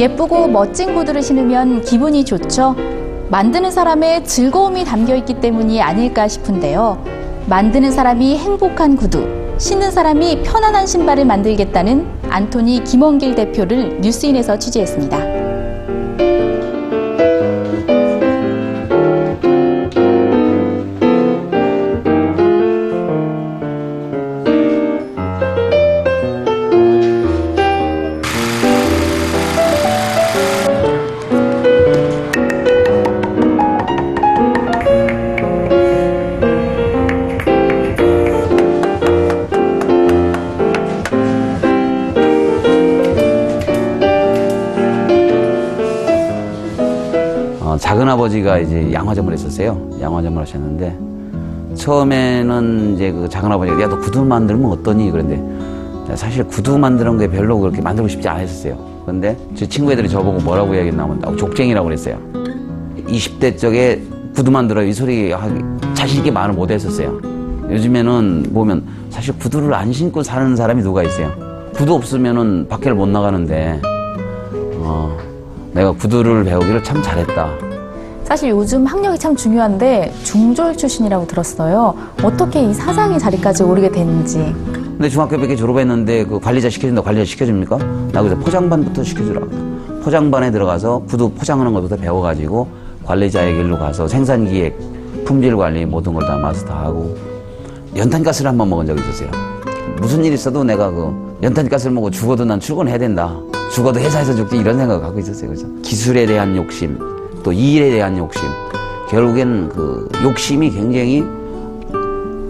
예쁘고 멋진 구두를 신으면 기분이 좋죠. 만드는 사람의 즐거움이 담겨 있기 때문이 아닐까 싶은데요. 만드는 사람이 행복한 구두, 신는 사람이 편안한 신발을 만들겠다는 안토니 김원길 대표를 뉴스인에서 취재했습니다. 작은 아버지가 이제 양화점을 했었어요. 양화점을 하셨는데 처음에는 이제 그 작은 아버지가 야 너 구두 만들면 어떠니? 그런데 사실 구두 만드는 게 별로 그렇게 만들고 싶지 않았었어요. 그런데 제 친구 애들이 저보고 뭐라고 이야기했냐면 나 족쟁이라고 그랬어요. 20대 쪽에 구두 만들어 이 소리 자신 있게 말을 못 했었어요. 요즘에는 보면 사실 구두를 안 신고 사는 사람이 누가 있어요. 구두 없으면은 밖에를 못 나가는데 어, 내가 구두를 배우기를 참 잘했다. 사실 요즘 학력이 참 중요한데 중졸 출신이라고 들었어요. 어떻게 이 사장의 자리까지 오르게 됐는지. 근데 중학교 몇개 졸업했는데 그 관리자 시켜준다 관리자 시켜줍니까? 나 그래서 포장반부터 시켜주라. 포장반에 들어가서 구두 포장하는 것부터 배워가지고 관리자의 길로 가서 생산기획, 품질 관리 모든 걸 다 마스터 하고 연탄가스를 한 번 먹은 적이 있었어요. 무슨 일 있어도 내가 그 연탄가스를 먹고 죽어도 난 출근해야 된다. 죽어도 회사에서 죽지 이런 생각을 갖고 있었어요. 그래서 기술에 대한 욕심, 또이 일에 대한 욕심. 결국엔 그 욕심이 굉장히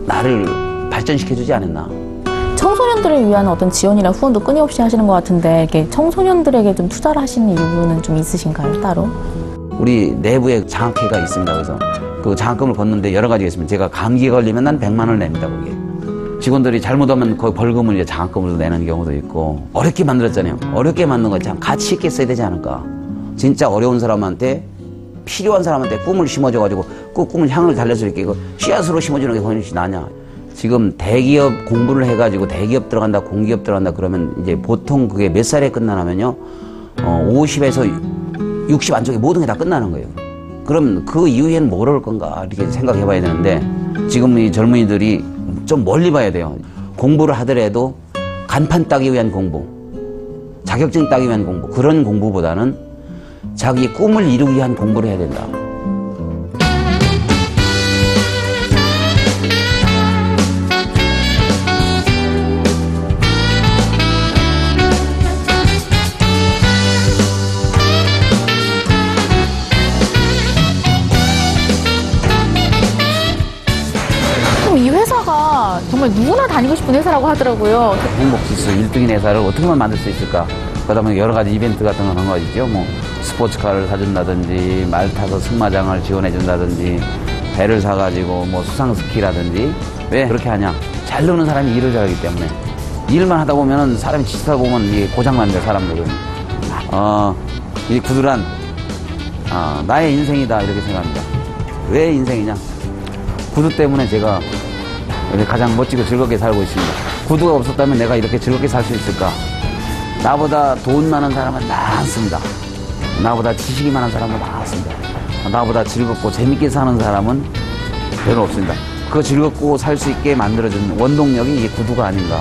나를 발전시켜주지 않았나. 청소년들을 위한 어떤 지원이나 후원도 끊임없이 하시는 것 같은데 이렇게 청소년들에게 좀 투자를 하시는 이유는 좀 있으신가요, 따로? 우리 내부에 장학회가 있습니다. 그래서 그 장학금을 걷는데 여러 가지가 있습니다. 제가 감기에 걸리면 난 100만 원을 냅니다, 거기에. 직원들이 잘못하면 거의 벌금을 이제 장학금으로 내는 경우도 있고 어렵게 만들었잖아요. 어렵게 만든 거 참 가치 있게 써야 되지 않을까. 진짜 어려운 사람한테 필요한 사람한테 꿈을 심어줘가지고 그 꿈을 향을 달릴 수 있게 그 씨앗으로 심어주는 게 훨씬 나냐. 지금 대기업 공부를 해가지고 대기업 들어간다, 공기업 들어간다 그러면 이제 보통 그게 몇 살에 끝나냐면요. 어, 50에서 60 안쪽에 모든 게 다 끝나는 거예요. 그럼 그 이후엔 뭘 할 건가 이렇게 생각해 봐야 되는데 지금 이 젊은이들이 좀 멀리 봐야 돼요. 공부를 하더라도 간판 따기 위한 공부, 자격증 따기 위한 공부, 그런 공부보다는 자기 꿈을 이루기 위한 공부를 해야 된다. 그럼 이 회사가 정말 누구나 다니고 싶은 회사라고 하더라고요. 행복지수 1등인 회사를 어떻게만 만들 수 있을까? 그다음에 여러 가지 이벤트 같은 거 하는 거 있죠. 뭐 스포츠카를 사준다든지 말 타서 승마장을 지원해 준다든지 배를 사가지고 뭐 수상 스키라든지 왜 그렇게 하냐? 잘 노는 사람이 일을 잘하기 때문에 일만 하다 보면은 사람이 지치다 보면 이게 고장 납니다 사람들은. 어이 구두란 아, 나의 인생이다 이렇게 생각합니다. 왜 인생이냐? 구두 때문에 제가 이렇게 가장 멋지고 즐겁게 살고 있습니다. 구두가 없었다면 내가 이렇게 즐겁게 살 수 있을까? 나보다 돈 많은 사람은 많습니다. 나보다 지식이 많은 사람은 많습니다. 나보다 즐겁고 재밌게 사는 사람은 별로 없습니다. 그 즐겁고 살 수 있게 만들어준 원동력이 이 구두가 아닌가.